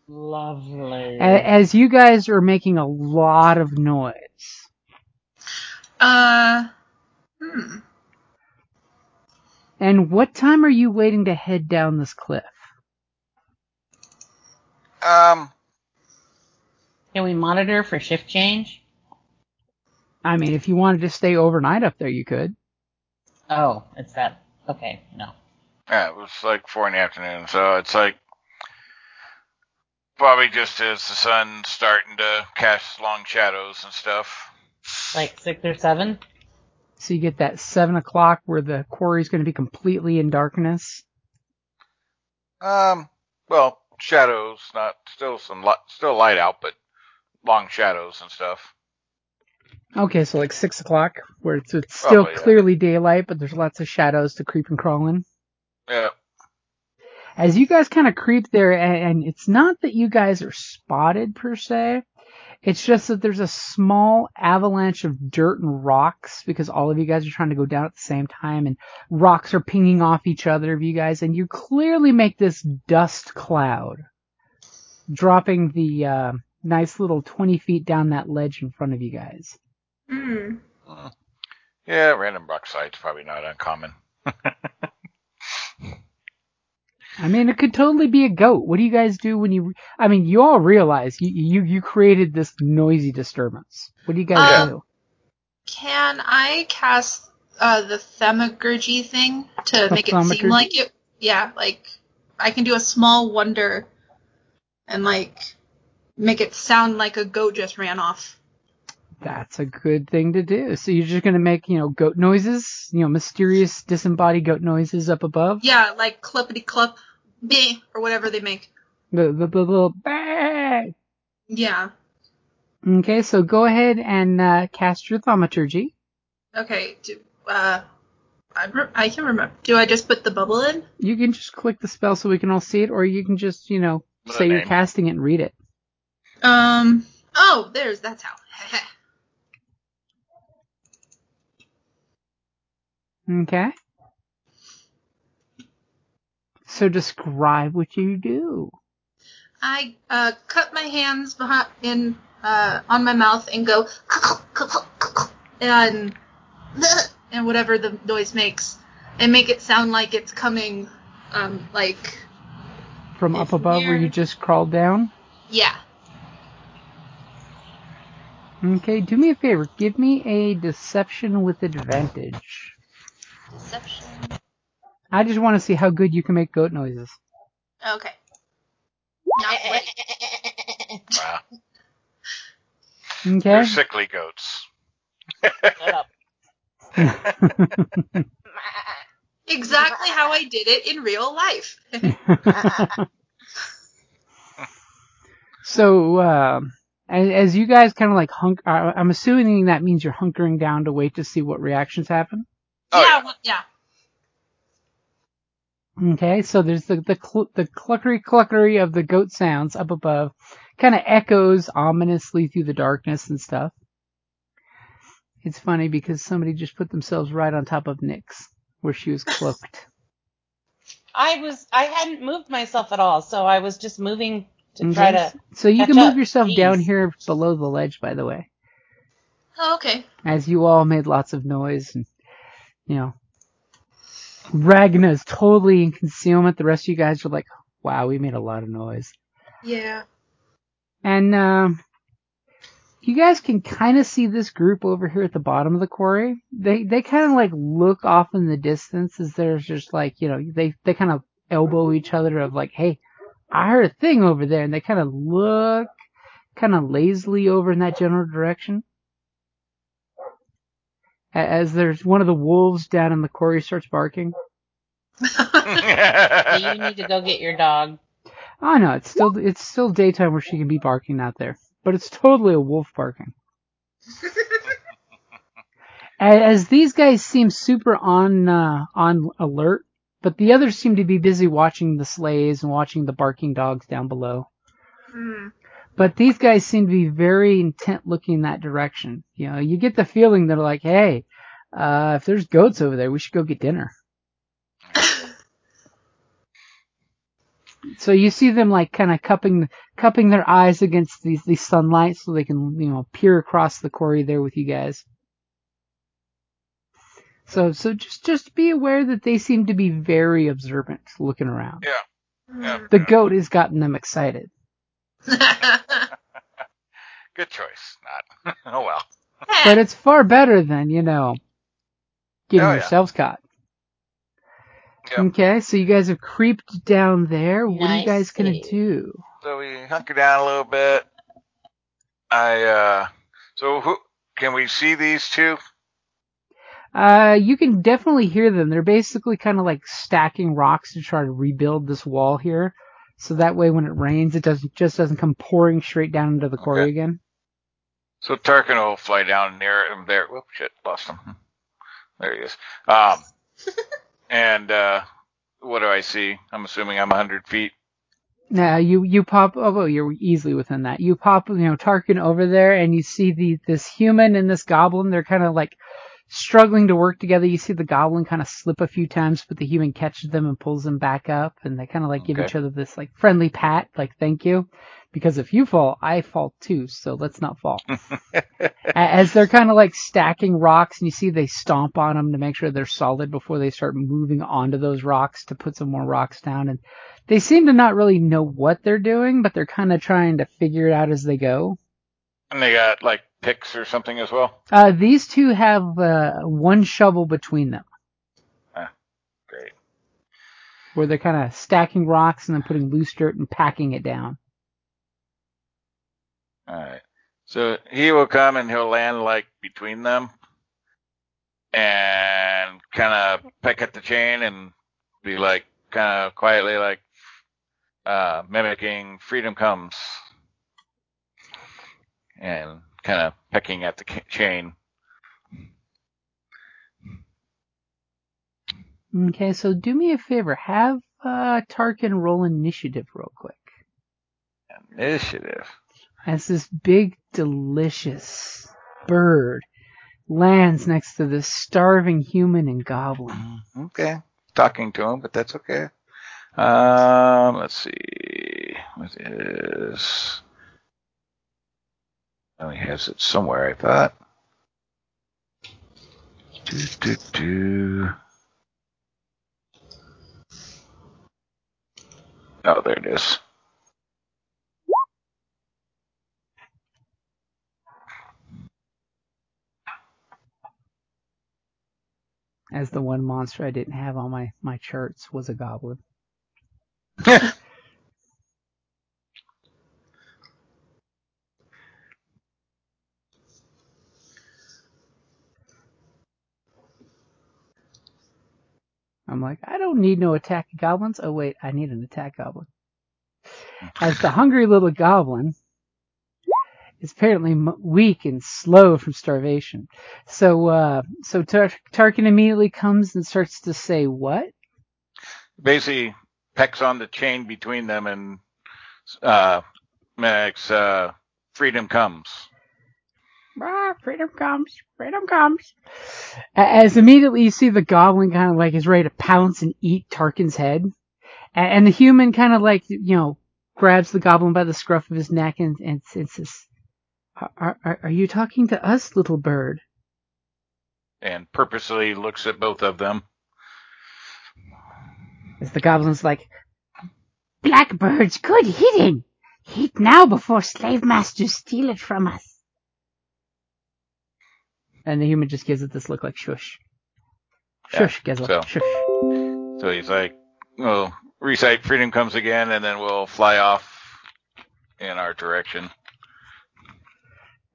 Lovely. As you guys are making a lot of noise. Uh. Hmm. And what time are you waiting to head down this cliff? Um, Can we monitor for shift change? I mean, if you wanted to stay overnight up there, you could. Oh, it's that. Okay, no. yeah, it was like four in the afternoon, so it's like probably just as the sun's starting to cast long shadows and stuff. Like six or seven? So you get that seven o'clock where the quarry's going to be completely in darkness. Um, well, shadows, not still some li- still light out, but long shadows and stuff. Okay, so like six o'clock, where it's, it's still Probably, yeah. clearly daylight, but there's lots of shadows to creep and crawl in. Yeah. As you guys kind of creep there, and, and it's not that you guys are spotted per se, it's just that there's a small avalanche of dirt and rocks because all of you guys are trying to go down at the same time, and rocks are pinging off each other of you guys, and you clearly make this dust cloud, dropping the uh, nice little 20 feet down that ledge in front of you guys. Hmm. Mm. Yeah, random rock sites probably not uncommon. (laughs) I mean, it could totally be a goat. What do you guys do when you? I mean, you all realize you you, you created this noisy disturbance. What do you guys Uh, do? Can I cast uh, the thaumaturgy thing to The make it seem like it? Yeah, like I can do a small wonder and like make it sound like a goat just ran off. That's a good thing to do. So you're just gonna make you know goat noises, you know, mysterious disembodied goat noises up above. Yeah, like clippity clop, beh, or whatever they make. The the, the little bang. Yeah. Okay, so go ahead and uh, cast your thaumaturgy. Okay. Do, uh, I, re- I can remember. Do I just put the bubble in? You can just click the spell so we can all see it, or you can just you know The say you're name. casting it and read it. Um. Oh, there's that's how. (laughs) Okay. So describe what you do. I uh cut my hands behind in uh on my mouth and go and and whatever the noise makes and make it sound like it's coming um like From up above where you just crawled down. yeah. Okay, do me a favor. Give me a deception with advantage. Deception. I just want to see how good you can make goat noises. Okay. Not. (laughs) Wow. Okay. They're sickly goats. Shut up. (laughs) (laughs) Exactly how I did it in real life. so, uh, as, as you guys kind of like hunk, uh, I'm assuming that means you're hunkering down to wait to see what reactions happen. Oh, yeah, yeah. well, yeah. Okay, so there's the the cl- the cluckery cluckery of the goat sounds up above, kind of echoes ominously through the darkness and stuff. It's funny because somebody just put themselves right on top of Nyx, where she was cloaked. I was I hadn't moved myself at all, so I was just moving to try to. So you catch can move up. yourself down here below the ledge, by the way, Oh, okay. as you all made lots of noise and, you know, Ragna is totally in concealment. The rest of you guys are like, wow, we made a lot of noise. Yeah. And um, you guys can kind of see this group over here at the bottom of the quarry. They they kind of like look off in the distance as there's just like you know they they kind of elbow each other of like, hey, I heard a thing over there, and they kind of look kind of lazily over in that general direction. A- As there's one of the wolves down in the quarry starts barking. So (laughs) you need to go get your dog. Oh no, it's still it's still daytime where she can be barking out there, but it's totally a wolf barking. (laughs) As these guys seem super on uh, on alert, but the others seem to be busy watching the sleighs and watching the barking dogs down below. Hmm. But these guys seem to be very intent looking in that direction. You know, you get the feeling they're like, hey, uh, if there's goats over there, we should go get dinner. So you see them like kind of cupping cupping their eyes against these these sunlight so they can you know peer across the quarry there with you guys. So so just just be aware that they seem to be very observant looking around. Yeah. Yeah. The goat has gotten them excited. (laughs) Good choice. Not. (laughs) oh well. But it's far better than, you know, getting Oh, yeah. yourselves caught. Yeah. Okay, so you guys have creeped down there. What are you guys gonna save. do? So we hunker down a little bit. I uh. So who can we see these two? Uh, you can definitely hear them. They're basically kind of like stacking rocks to try to rebuild this wall here. So that way, when it rains, it doesn't just doesn't come pouring straight down into the quarry Okay. again. So Tarkin will fly down near him there. Whoop, shit, lost him. There he is. Um, (laughs) and uh, what do I see? I'm assuming I'm 100 feet. Now you you pop. Oh, well, you're easily within that. You pop, you know, Tarkin over there, and you see the this human and this goblin. They're kind of like struggling to work together. You see the goblin kind of slip a few times, but the human catches them and pulls them back up, and they kind of like give each other this like friendly pat, like thank you, because if you fall, I fall too. So let's not fall. (laughs) As they're kind of like stacking rocks, and you see they stomp on them to make sure they're solid before they start moving onto those rocks to put some more rocks down. And they seem to not really know what they're doing, but they're kind of trying to figure it out as they go. And they got like picks or something as well. Uh, these two have uh, one shovel between them, Great. where they're kind of stacking rocks and then putting loose dirt and packing it down. All right. So he will come and he'll land like between them and kind of peck at the chain and be like kind of quietly like uh, mimicking freedom comes and kind of pecking at the chain. Okay, so do me a favor, have uh, Tarkin roll initiative real quick. Initiative. as this big, delicious bird lands next to this starving human and goblin. Okay. Talking to him, but that's okay. Um, let's see. What is? Oh, he has it somewhere, I thought. Do, do, do. Oh, there it is. As the one monster I didn't have on my, my charts was a goblin. (laughs) I'm like, I don't need no attack goblins. Oh wait, I need an attack goblin. As the (laughs) hungry little goblin is apparently m- weak and slow from starvation. So, uh, so Tar- Tarkin immediately comes and starts to say, what? Basically, pecks on the chain between them and uh, mimics uh, freedom comes. Ah, freedom comes, freedom comes. As immediately you see the goblin kind of like is ready to pounce and eat Tarkin's head. And the human kind of like, you know, grabs the goblin by the scruff of his neck and, and, and says, are, are, are you talking to us, little bird? and purposely looks at both of them. As the goblin's like, Blackbird's good hitting. Eat now before slave masters steal it from us. And the human just gives it this look like shush. Yeah, Shush, Gezel. so- Shush. So he's like, "Well, recite freedom comes again, and then we'll fly off in our direction."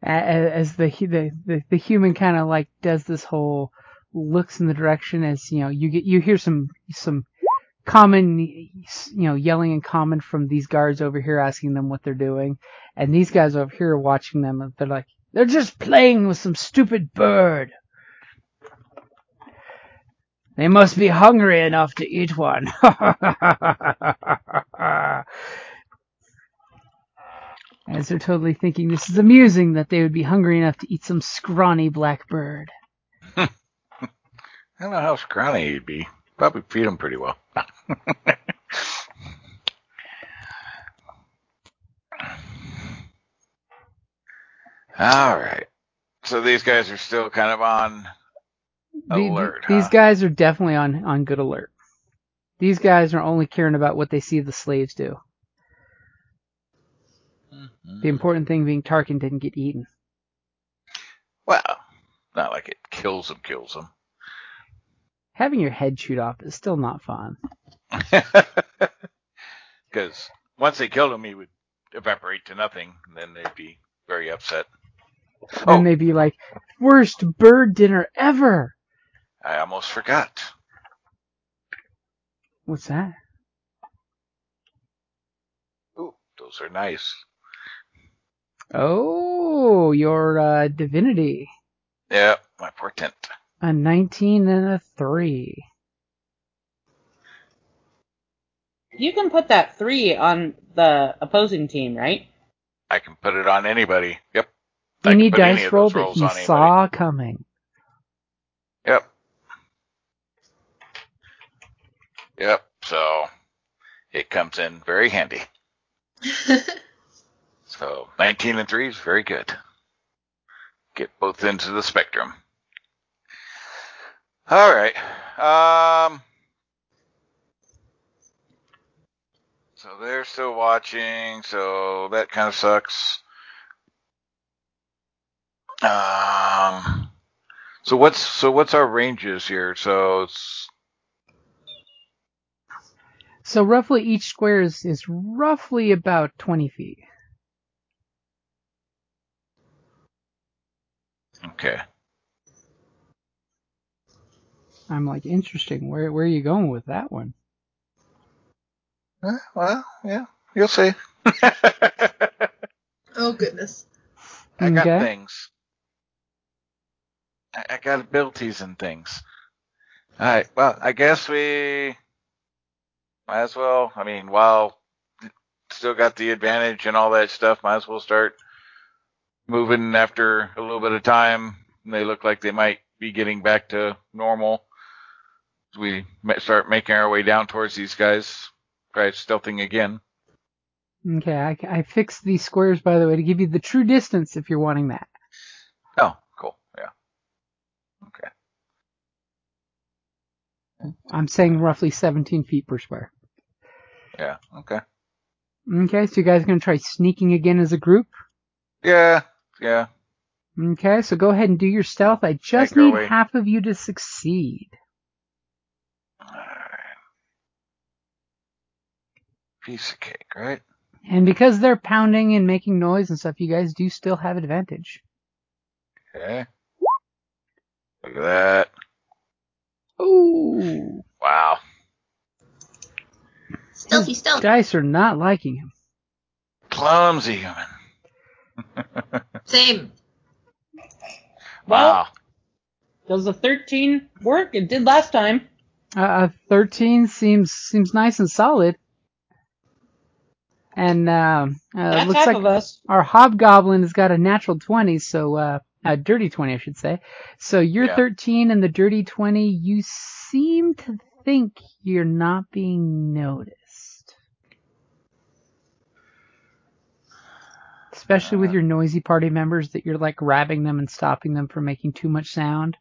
As the the the, the human kind of like does this whole looks in the direction as you know you get you hear some some common you know yelling in common from these guards over here asking them what they're doing, and these guys over here are watching them they're like they're just playing with some stupid bird. They must be hungry enough to eat one. (laughs) As they're totally thinking this is amusing that they would be hungry enough to eat some scrawny black bird. (laughs) I don't know how scrawny he'd be. Probably feed him pretty well. (laughs) All right. So these guys are still kind of on The- the- alert. these guys are definitely on, on good alert. These guys are only caring about what they see the slaves do. Mhm. The important thing being Tarkin didn't get eaten. Well, not like it kills him, kills him. (laughs) Having your head chewed off is still not fun. (laughs) Because once they killed him, he would evaporate to nothing, and then they'd be very upset. Oh. And they'd be like, worst bird dinner ever! I almost forgot. What's that? Ooh, those are nice. Oh, your uh, divinity. Yeah, my portent. A 19 and a 3. You can put that three on the opposing team, right? I can put it on anybody. Yep. I Any can any dice roll that he saw coming. Yep. Yep. So it comes in very handy. (laughs) So 19 and 3 is very good. Get both ends of the spectrum. All right. Um, so they're still watching, so that kind of sucks. Um, so what's so what's our ranges here? So it's So roughly each square is, is roughly about 20 feet. okay. I'm like, interesting. Where where are you going with that one? Uh, Well, yeah, you'll see. (laughs) Oh goodness. I got Okay. things. I, got abilities and things. All right. Well, I guess we might as well. I mean, while still got the advantage and all that stuff, might as well start moving after a little bit of time. They look like they might be getting back to normal. We start making our way down towards these guys. Try stealthing again. Okay, I, I fixed these squares, by the way, to give you the true distance if you're wanting that. Oh, cool. Yeah. Okay. I'm saying roughly 17 feet per square. Yeah. Okay. Okay, so you guys are going to try sneaking again as a group? Yeah. Yeah. Okay, so go ahead and do your stealth. I just need half of you to succeed. Alright. Piece of cake, right? And because they're pounding and making noise and stuff, you guys do still have advantage. Okay. Look at that. Ooh. Wow. Stealthy stealth. Dice are not liking him. Clumsy human. (laughs) Same. Wow. Does the 13 work? It did last time. Uh, a 13 seems seems nice and solid. And uh, uh, looks like of us. our hobgoblin has got a natural 20, so uh, a dirty 20, I should say. So you're Yeah. 13 and the dirty 20. You seem to think you're not being noticed, especially with Uh. your noisy party members that you're like grabbing them and stopping them from making too much sound.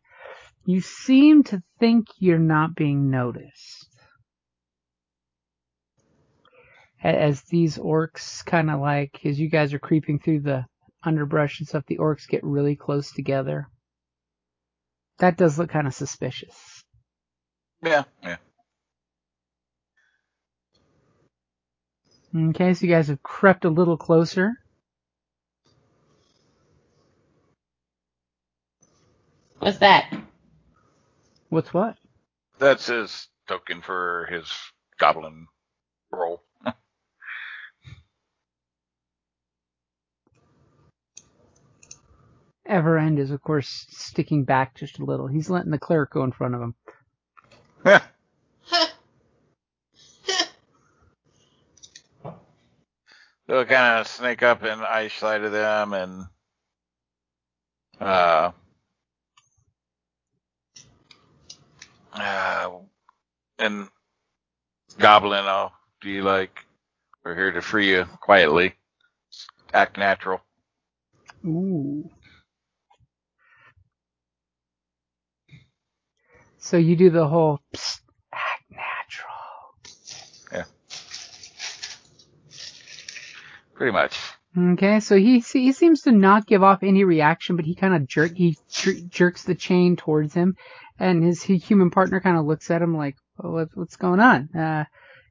You seem to think you're not being noticed. As these orcs kind of like, as you guys are creeping through the underbrush and stuff, the orcs get really close together. That does look kind of suspicious. Yeah. Yeah. Okay, so you guys have crept a little closer. What's that? What's what? That's his token for his goblin roll. Everend is, of course, sticking back just a little. He's letting the cleric go in front of him. (laughs) They'll kind of snake up and ice side of them and uh uh and goblin I'll be like we're here to free you quietly. Act natural. Ooh. So you do the whole psst, act natural. Yeah. Pretty much. Okay, so he he seems to not give off any reaction, but he kind of jerk he jer- jerks the chain towards him, and his he, human partner kind of looks at him like, what, "What's going on? Uh,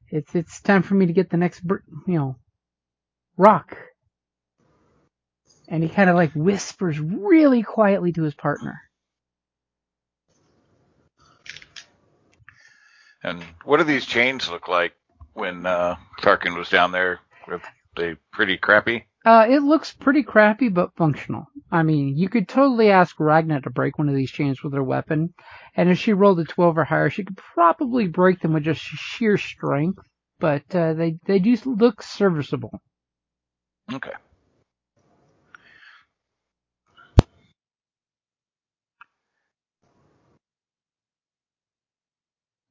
it's it's time for me to get the next br- you know rock." And he kind of like whispers really quietly to his partner. And what do these chains look like when uh Tarkin was down there with they pretty crappy? Uh, it looks pretty crappy, but functional. I mean, you could totally ask Ragna to break one of these chains with her weapon, and if she rolled a 12 or higher, she could probably break them with just sheer strength, but uh, they, they do look serviceable. Okay.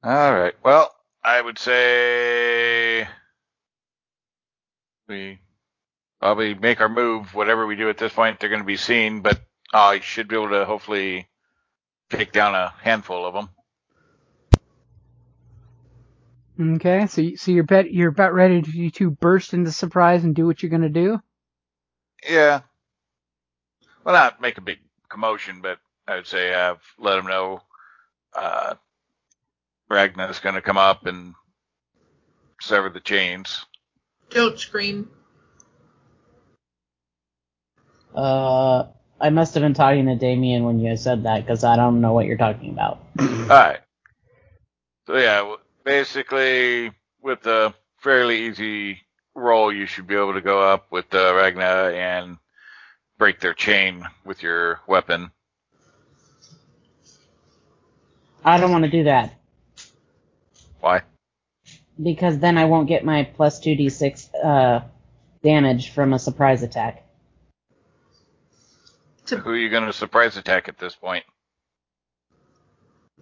All right. Well, I would say we probably make our move. Whatever we do at this point, they're going to be seen, but I should be able to hopefully take down a handful of them. Okay, so so you're bet you're about ready to, to burst into surprise and do what you're gonna do. Yeah. Well, not make a big commotion, but I would say have let them know uh, Ragna's going to come up and sever the chains. Don't scream. Uh, I must have been talking to Damien when you said that because I don't know what you're talking about. (clears throat) All right. So yeah, basically with a fairly easy roll, you should be able to go up with uh, Ragna and break their chain with your weapon. I don't want to do that Why? because then I won't get my plus two d six uh damage from a surprise attack. Who are you going to surprise attack at this point?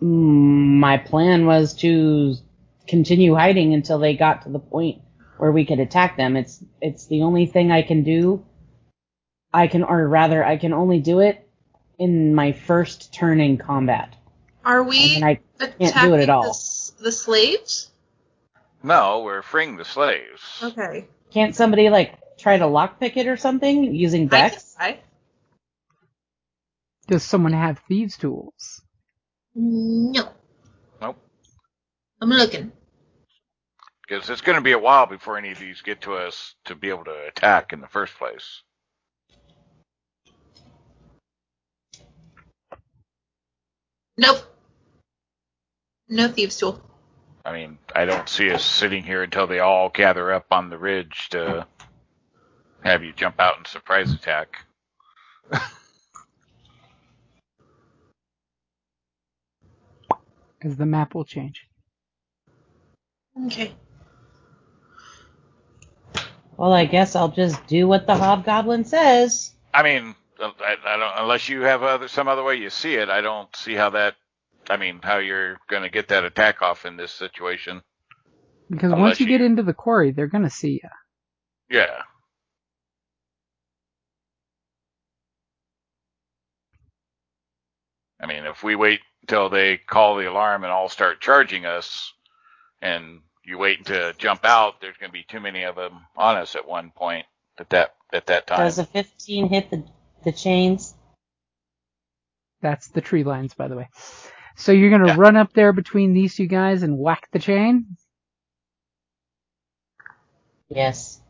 Mm, My plan was to continue hiding until they got to the point where we could attack them. It's it's the only thing I can do. I can, or rather, I can only do it in my first turn in combat. Are we And I attacking can't do it at all. The, slaves? No, we're freeing the slaves. Okay. can't somebody like try to lockpick it or something using I Dex? I Does someone have thieves' tools? No. Nope. I'm looking. Because it's going to be a while before any of these get to us to be able to attack in the first place. Nope. No thieves tool. I mean, I don't see us sitting here until they all gather up on the ridge to have you jump out and surprise attack. Because the map will change. Okay. Well, I guess I'll just do what the hobgoblin says. I mean, I, I don't unless you have other some other way you see it. I don't see how that. I mean, how you're going to get that attack off in this situation. Because Unless once you you- get into the quarry, they're gonna see you. Yeah. I mean, if we wait until they call the alarm and all start charging us, and you wait to jump out, there's going to be too many of them on us at one point at that at that time. Does a 15 hit the the chains? That's the tree lines, by the way. So you're gonna Yeah. run up there between these two guys and whack the chain. Yes.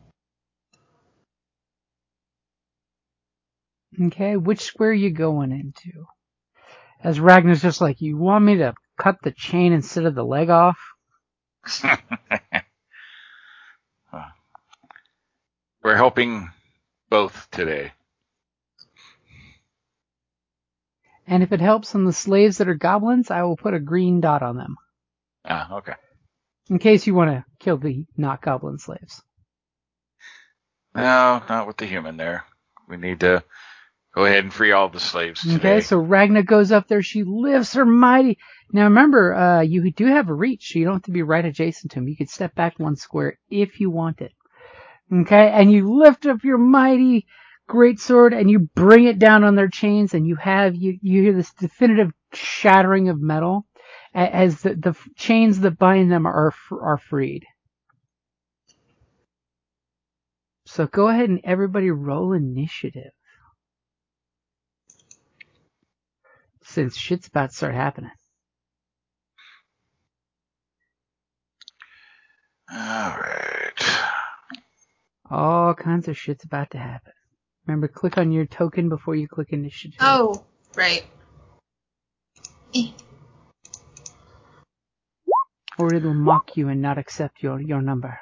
Okay, which square you going into? As Ragnar's just like, you want me to cut the chain instead of the leg off? (laughs) We're helping both today. And if it helps on the slaves that are goblins, I will put a green dot on them. Ah, okay. In case you want to kill the not goblin slaves. No, not with the human there. We need to go ahead and free all the slaves today. Okay, so Ragna goes up there, she lifts her mighty. Now remember, uh, you do have a reach, so you don't have to be right adjacent to him. You could step back one square if you wanted. Okay, and you lift up your mighty great sword and you bring it down on their chains and you have, you, you hear this definitive shattering of metal as the, the chains that bind them are, are freed. So go ahead and everybody roll initiative. Since shit's about to start happening. All right. All kinds of shit's about to happen. Remember, click on your token before you click initiative. Oh, right. Or it'll mock you and not accept your, your number.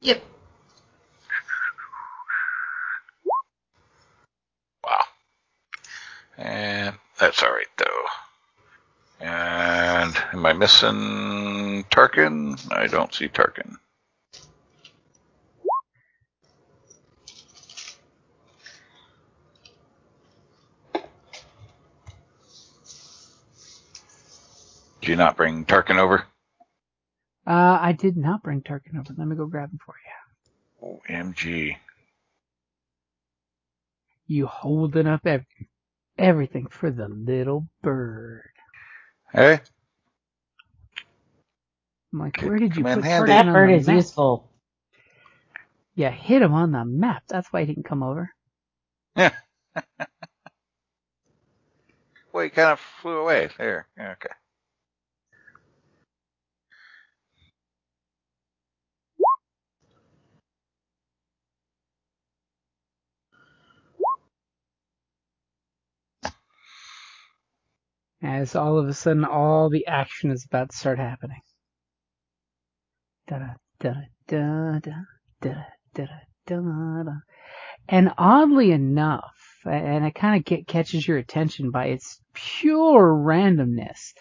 Yep. Wow. And that's alright, though. And am I missing Tarkin? I don't see Tarkin. Did you not bring Tarkin over? Uh, I did not bring Tarkin over. Let me go grab him for you. OMG. You holding up ev- everything for the little bird. Hey, I'm like, where did you Come put handy. Tarkin That on bird the is map? useful. Yeah, hit him on the map. That's why he didn't come over. Yeah. (laughs) well, he kind of flew away. There. Yeah, Okay. As all of a sudden, all the action is about to start happening. Da da da da da da da da. And oddly enough, and it kind of catches your attention by its pure randomness,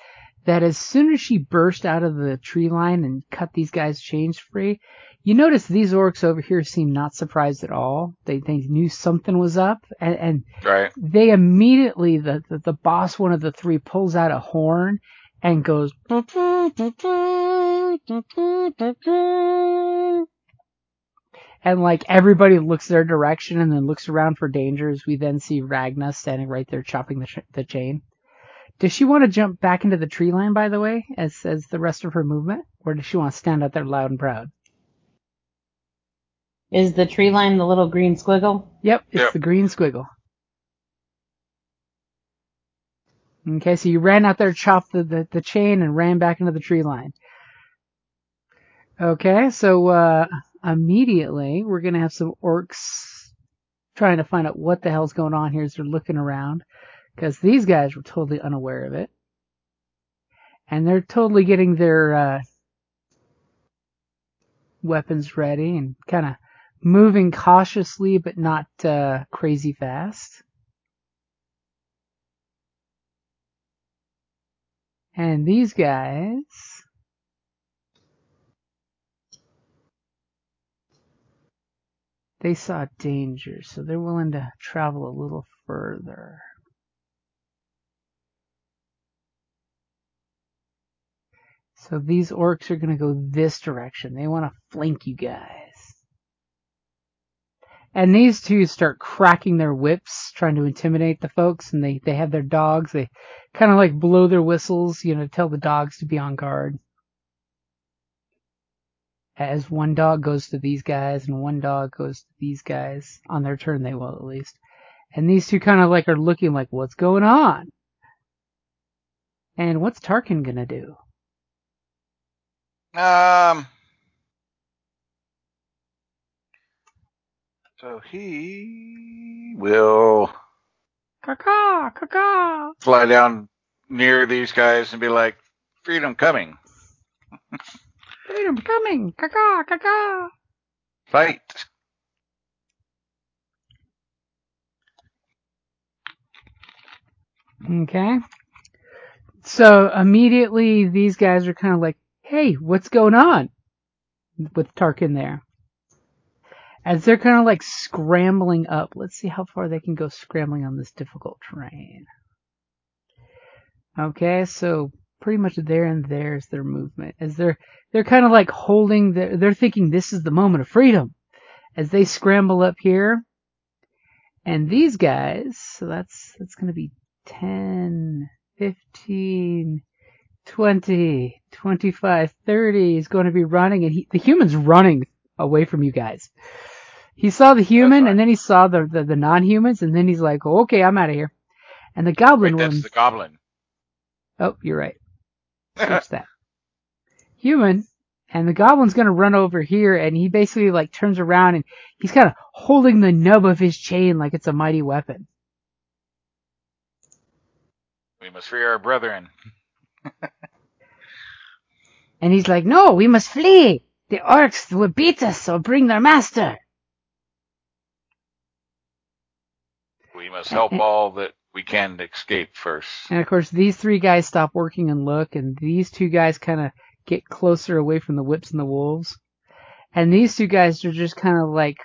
that as soon as she burst out of the tree line and cut these guys' chains free, you notice these orcs over here seem not surprised at all. They they knew something was up, and, and Right. they immediately the, the the boss one of the three pulls out a horn and goes and like everybody looks their direction and then looks around for dangers we then see ragna standing right there chopping the, ch- the chain does she want to jump back into the tree line by the way as as the rest of her movement or does she want to stand out there loud and proud Is the tree line the little green squiggle? Yep, it's Yep. the green squiggle. Okay, so you ran out there, chopped the, the, the chain, and ran back into the tree line. Okay, so uh, immediately we're gonna have some orcs trying to find out what the hell's going on here as they're looking around, because these guys were totally unaware of it, and they're totally getting their uh, weapons ready and kind of moving cautiously but not uh, crazy fast. And these guys. They saw danger, so they're willing to travel a little further. So these orcs are going to go this direction. They want to flank you guys. And these two start cracking their whips, trying to intimidate the folks, and they, they have their dogs. They kind of like blow their whistles, you know, tell the dogs to be on guard. As one dog goes to these guys and one dog goes to these guys, on their turn they will at least. And these two kind of like are looking like, what's going on? And what's Tarkin gonna do? Um. So he will Caw caw fly down near these guys and be like, "Freedom coming, Freedom coming! Caw caw fight!" Okay. So immediately these guys are kind of like, hey, what's going on? With Tarkin there. As they're kind of like scrambling up. Let's see how far they can go scrambling on this difficult terrain. Okay, so pretty much there and there's their movement. As they're, they're kind of like holding the, they're thinking this is the moment of freedom. As they scramble up here. And these guys, so that's, that's gonna be 10, 15, 20, 25, 30 is going to be running and he, the human's running away from you guys. He saw the human and then he saw the, the, the non-humans and then he's like, oh, okay, I'm out of here. And the goblin Wait, one, that's the goblin. oh, you're right. Switch that. (laughs) Human and the goblin's going to run over here and he basically like turns around and he's kind of holding the nub of his chain like it's a mighty weapon. we must free our brethren. (laughs) And he's like, no, we must flee. The orcs will beat us or bring their master. We must help all that we can to escape first. And of course, these three guys stop working and look, and these two guys kind of get closer away from the whips and the wolves. And these two guys are just kind of like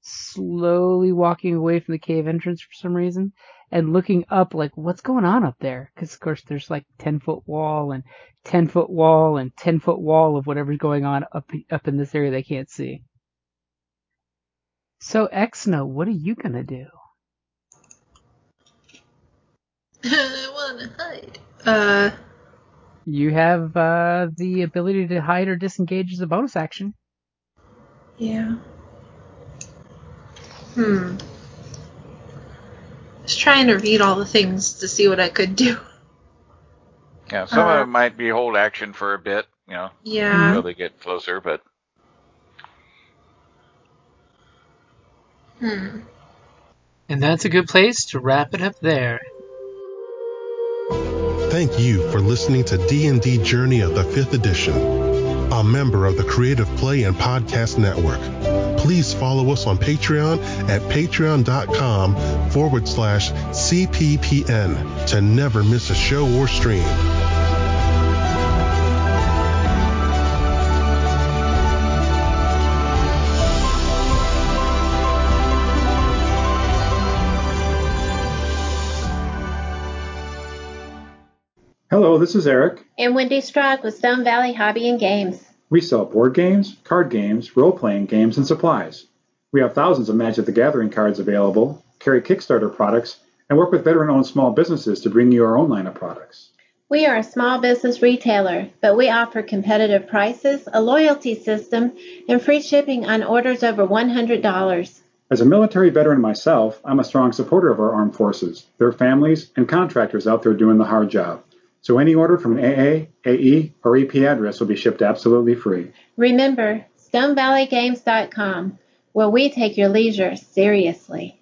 slowly walking away from the cave entrance for some reason and looking up like what's going on up there? Because of course there's like 10 foot wall and 10 foot wall and 10 foot wall of whatever's going on up up in this area they can't see. So exno what are you gonna do? (laughs) I want to hide. Uh, you have uh, the ability to hide or disengage as a bonus action. Yeah. Hmm. Just trying to read all the things to see what I could do. Yeah, some Uh, of them might be hold action for a bit, you know, Yeah. until they get closer, but Hmm. And that's a good place to wrap it up there. Thank you for listening to D&D Journey of the 5th Edition, a member of the Creative Play and Podcast Network. Please follow us on Patreon at patreon.com forward slash CPPN to never miss a show or stream. Hello, this is Eric. and Wendy Strog with Stone Valley Hobby and Games. We sell board games, card games, role playing games, and supplies. We have thousands of Magic the Gathering cards available, carry Kickstarter products, and work with veteran owned small businesses to bring you our own line of products. We are a small business retailer, but we offer competitive prices, a loyalty system, and free shipping on orders over $100. As a military veteran myself, I'm a strong supporter of our armed forces, their families, and contractors out there doing the hard job. So any order from AA, AE, or AP address will be shipped absolutely free. Remember, StoneValleyGames.com, where we take your leisure seriously.